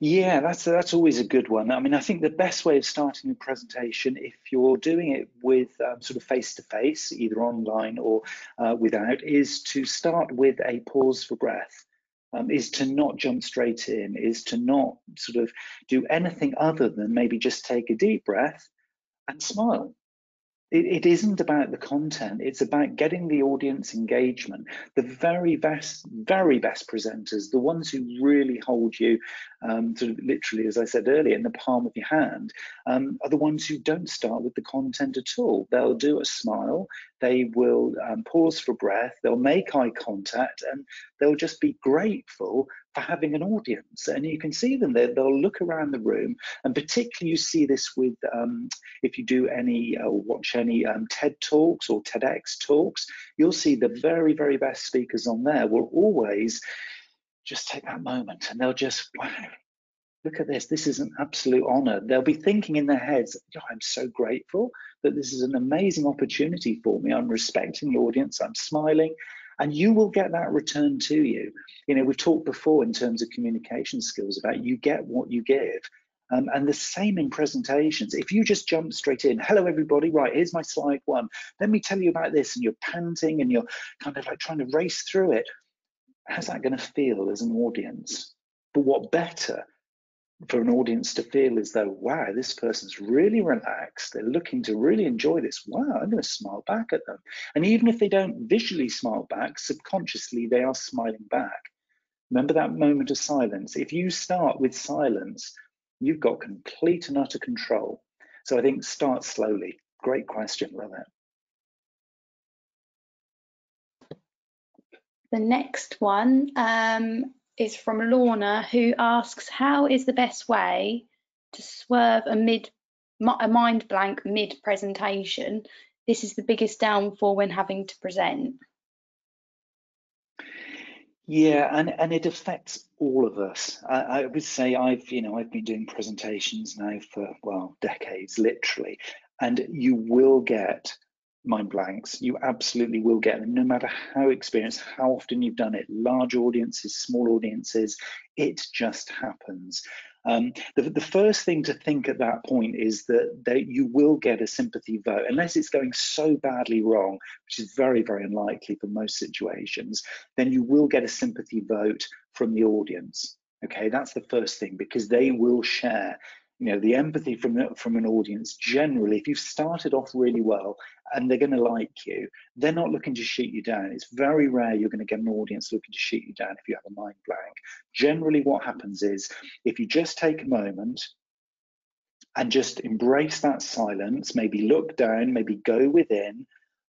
Yeah, that's that's always a good one. I mean, I think the best way of starting a presentation, if you're doing it with um, sort of face to face, either online or uh, without, is to start with a pause for breath. Um, is to not jump straight in, is to not sort of do anything other than maybe just take a deep breath and smile it, it isn't about the content it's about getting the audience engagement the very best very best presenters the ones who really hold you um, sort of literally as i said earlier in the palm of your hand um, are the ones who don't start with the content at all they'll do a smile they will um, pause for breath they'll make eye contact and they'll just be grateful for having an audience. And you can see them, there. they'll look around the room, and particularly you see this with um, if you do any uh, watch any um, TED Talks or TEDx talks, you'll see the very, very best speakers on there will always just take that moment and they'll just, wow, look at this, this is an absolute honor. They'll be thinking in their heads, oh, I'm so grateful that this is an amazing opportunity for me. I'm respecting the audience, I'm smiling, and you will get that return to you. You know, we've talked before in terms of communication skills about you get what you give. Um, and the same in presentations. If you just jump straight in, hello everybody, right, here's my slide one. Let me tell you about this, and you're panting and you're kind of like trying to race through it. How's that going to feel as an audience? But what better for an audience to feel as though, wow, this person's really relaxed. They're looking to really enjoy this. Wow, I'm going to smile back at them. And even if they don't visually smile back, subconsciously they are smiling back. Remember that moment of silence. If you start with silence, you've got complete and utter control. So I think start slowly. Great question, love it. The next one um, is from Lorna, who asks, "How is the best way to swerve a mid a mind blank mid presentation? This is the biggest downfall when having to present." Yeah, and, and it affects all of us. I, I, would say I've, you know, I've been doing presentations now for well decades, literally, and you will get mind blanks. You absolutely will get them, no matter how experienced, how often you've done it. Large audiences, small audiences, it just happens. Um, the, the, first thing to think at that point is that, that you will get a sympathy vote, unless it's going so badly wrong, which is very, very unlikely for most situations, then you will get a sympathy vote from the audience. Okay, that's the first thing because they will share you know the empathy from from an audience generally if you've started off really well and they're going to like you they're not looking to shoot you down. It's very rare you're going to get an audience looking to shoot you down if you have a mind blank. Generally what happens is if you just take a moment and just embrace that silence maybe look down maybe go within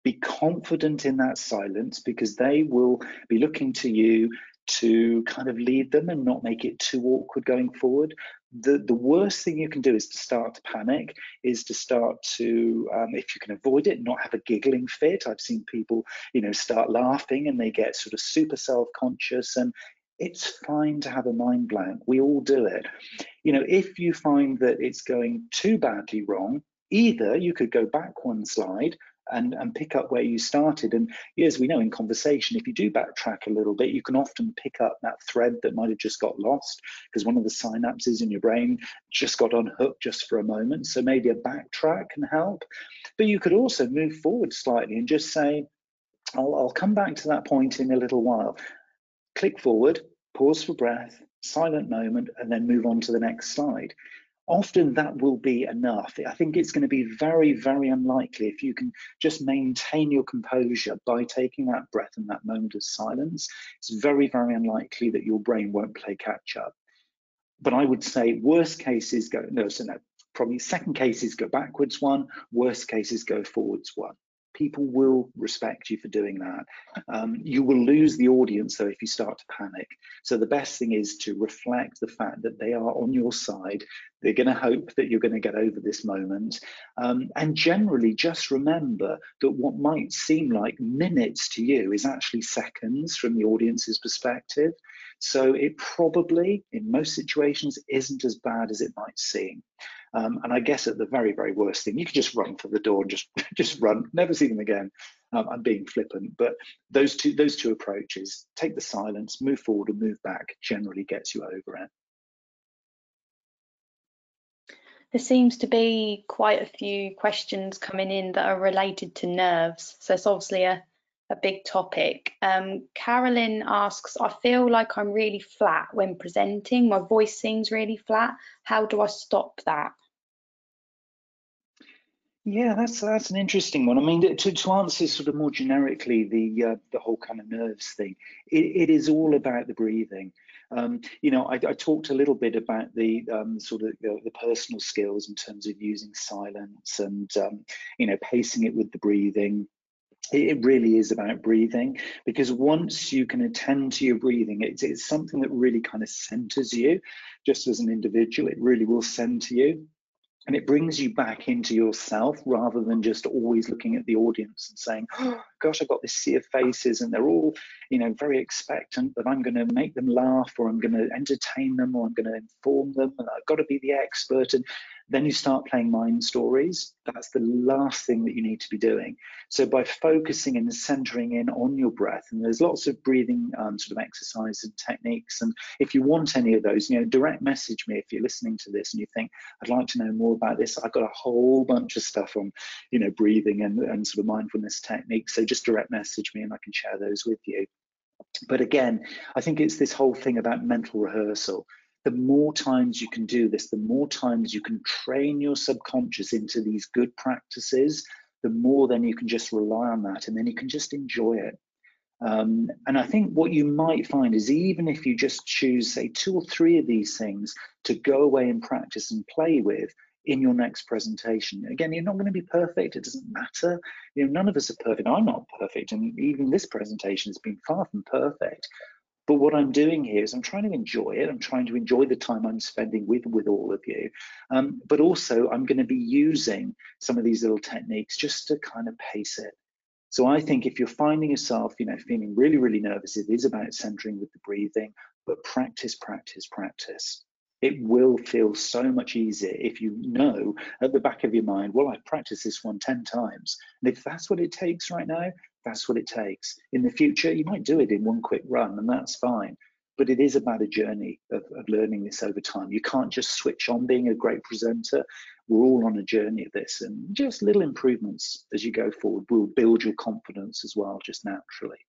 be confident in that silence because they will be looking to you to kind of lead them and not make it too awkward going forward the, the worst thing you can do is to start to panic, is to start to, um, if you can avoid it, not have a giggling fit. I've seen people, you know, start laughing and they get sort of super self-conscious and it's fine to have a mind blank. We all do it. You know, if you find that it's going too badly wrong, either you could go back one slide and, and pick up where you started. And as we know in conversation, if you do backtrack a little bit, you can often pick up that thread that might have just got lost because one of the synapses in your brain just got unhooked just for a moment. So maybe a backtrack can help. But you could also move forward slightly and just say, I'll, I'll come back to that point in a little while. Click forward, pause for breath, silent moment, and then move on to the next slide often that will be enough. I think it's going to be very, very unlikely if you can just maintain your composure by taking that breath and that moment of silence. It's very, very unlikely that your brain won't play catch up. But I would say worst cases go, no, so no, probably second cases go backwards one, worst cases go forwards one people will respect you for doing that. Um, you will lose the audience though if you start to panic. So the best thing is to reflect the fact that they are on your side. They're going to hope that you're going to get over this moment. Um, and generally, just remember that what might seem like minutes to you is actually seconds from the audience's perspective. So it probably, in most situations, isn't as bad as it might seem. Um, and I guess at the very, very worst thing, you could just run for the door and just just run, never see them again. Um, I'm being flippant, but those two those two approaches, take the silence, move forward and move back, generally gets you over it. There seems to be quite a few questions coming in that are related to nerves. So it's obviously a, a big topic. Um, Carolyn asks, I feel like I'm really flat when presenting. My voice seems really flat. How do I stop that? Yeah, that's that's an interesting one. I mean, to, to answer sort of more generically the uh, the whole kind of nerves thing, it, it is all about the breathing. Um, you know, I, I, talked a little bit about the um, sort of know, the personal skills in terms of using silence and um, you know pacing it with the breathing. It really is about breathing because once you can attend to your breathing, it's, it's something that really kind of centers you just as an individual. It really will center you and it brings you back into yourself rather than just always looking at the audience and saying oh, gosh i've got this sea of faces and they're all you know very expectant that i'm going to make them laugh or i'm going to entertain them or i'm going to inform them and i've got to be the expert. And then you start playing mind stories. That's the last thing that you need to be doing. So by focusing and centering in on your breath, and there's lots of breathing um, sort of exercises and techniques. And if you want any of those, you know, direct message me if you're listening to this and you think I'd like to know more about this. I've got a whole bunch of stuff on, you know, breathing and, and sort of mindfulness techniques. So just direct message me and I can share those with you. But again, I think it's this whole thing about mental rehearsal the more times you can do this, the more times you can train your subconscious into these good practices, the more then you can just rely on that and then you can just enjoy it. Um, and I think what you might find is even if you just choose, say, two or three of these things to go away and practice and play with in your next presentation. Again, you're not going to be perfect. It doesn't matter. You know, none of us are perfect. I'm not perfect. And even this presentation has been far from perfect. But what I'm doing here is I'm trying to enjoy it. I'm trying to enjoy the time I'm spending with with all of you. Um, but also, I'm going to be using some of these little techniques just to kind of pace it. So I think if you're finding yourself, you know, feeling really, really nervous, it is about centering with the breathing, but practice, practice, practice. It will feel so much easier if you know at the back of your mind, well, I've practiced this one 10 times. And if that's what it takes right now, that's what it takes. In the future, you might do it in one quick run, and that's fine. But it is about a journey of, of learning this over time. You can't just switch on being a great presenter. We're all on a journey of this, and just little improvements as you go forward will build your confidence as well, just naturally.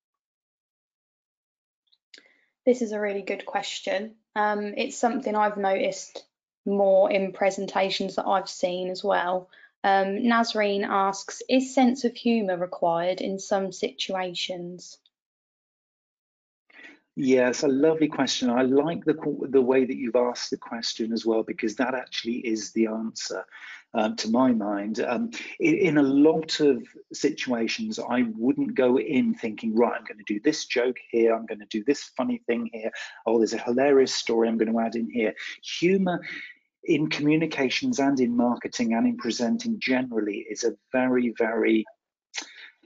This is a really good question. Um, it's something I've noticed more in presentations that I've seen as well. Um, Nazreen asks, is sense of humour required in some situations? Yes, a lovely question. I like the the way that you've asked the question as well, because that actually is the answer, um, to my mind. Um, in, in, a lot of situations, I wouldn't go in thinking, right, I'm going to do this joke here, I'm going to do this funny thing here. Oh, there's a hilarious story I'm going to add in here. Humor in communications and in marketing and in presenting generally is a very, very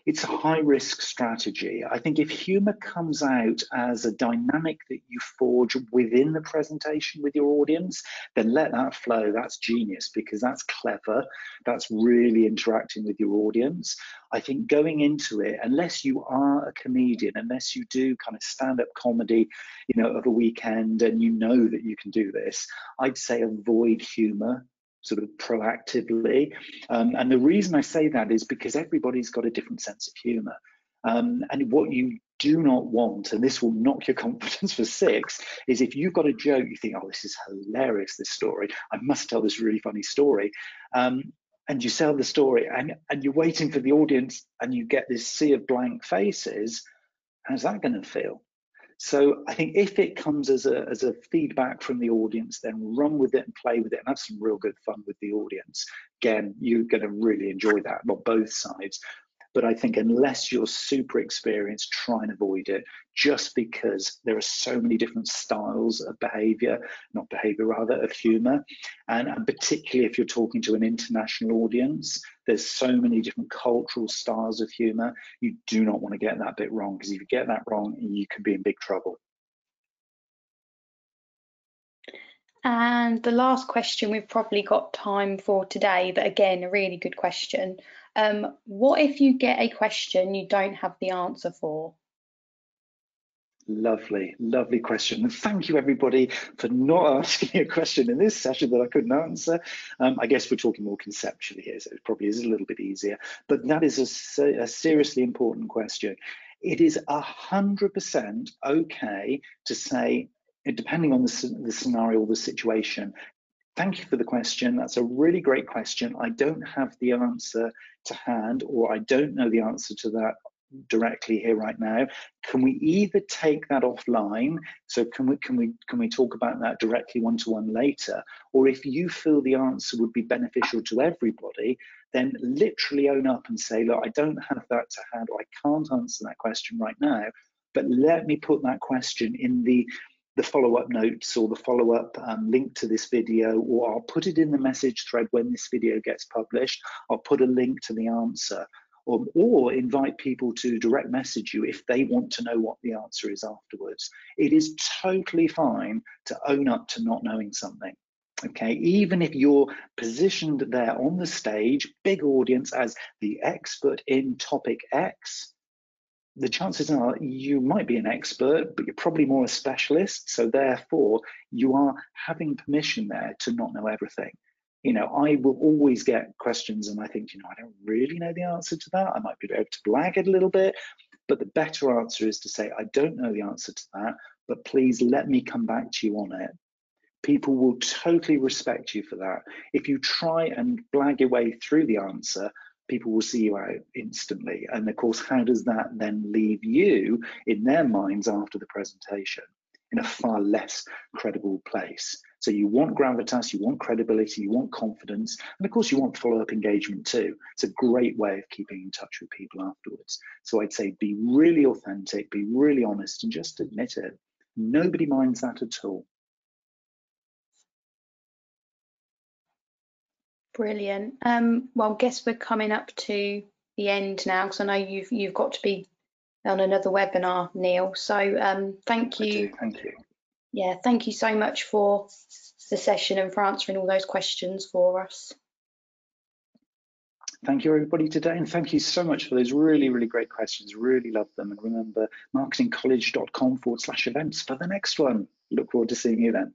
it's a high risk strategy. I think if humor comes out as a dynamic that you forge within the presentation with your audience, then let that flow. That's genius because that's clever. That's really interacting with your audience. I think going into it, unless you are a comedian, unless you do kind of stand up comedy, you know, of a weekend and you know that you can do this, I'd say avoid humor sort of proactively. Um, and the reason I say that is because everybody's got a different sense of humor. Um, and what you do not want, and this will knock your confidence for six, is if you've got a joke, you think, oh, this is hilarious, this story. I must tell this really funny story. Um, and you sell the story and, and you're waiting for the audience and you get this sea of blank faces. How's that going to feel? So I think if it comes as a, as a feedback from the audience, then run with it and play with it and have some real good fun with the audience. Again, you're going to really enjoy that on both sides. But I think unless you're super experienced, try and avoid it just because there are so many different styles of behavior, not behavior, rather, of humor. And, and particularly if you're talking to an international audience, there's so many different cultural styles of humor. You do not want to get that bit wrong because if you get that wrong, you could be in big trouble. And the last question we've probably got time for today, but again, a really good question. Um, what if you get a question you don't have the answer for? Lovely, lovely question. And thank you, everybody, for not asking a question in this session that I couldn't answer. Um, I guess we're talking more conceptually here, so it probably is a little bit easier. But that is a, a seriously important question. It is 100% okay to say, depending on the, the scenario or the situation, Thank you for the question. That's a really great question. I don't have the answer to hand, or I don't know the answer to that directly here right now. Can we either take that offline? So can we can we can we talk about that directly one to one later? Or if you feel the answer would be beneficial to everybody, then literally own up and say, look, I don't have that to hand, or I can't answer that question right now. But let me put that question in the the follow-up notes or the follow-up um, link to this video, or I'll put it in the message thread when this video gets published. I'll put a link to the answer, or, or invite people to direct message you if they want to know what the answer is afterwards. It is totally fine to own up to not knowing something. Okay, even if you're positioned there on the stage, big audience as the expert in topic X, the chances are you might be an expert, but you're probably more a specialist. So therefore, you are having permission there to not know everything. You know, I will always get questions, and I think, you know, I don't really know the answer to that. I might be able to blag it a little bit, but the better answer is to say, I don't know the answer to that, but please let me come back to you on it. People will totally respect you for that. If you try and blag your way through the answer, people will see you out instantly. And of course, how does that then leave you in their minds after the presentation in a far less credible place? So you want gravitas, you want credibility, you want confidence, and of course you want follow-up engagement too. It's a great way of keeping in touch with people afterwards. So I'd say be really authentic, be really honest, and just admit it. Nobody minds that at all. Brilliant. Um, well, I guess we're coming up to the end now because I know you've you've got to be on another webinar, Neil. So um, thank you. Thank you. Yeah, thank you so much for the session and for answering all those questions for us. Thank you everybody today and thank you so much for those really, really great questions. Really love them. And remember marketingcollege.com forward slash events for the next one. Look forward to seeing you then.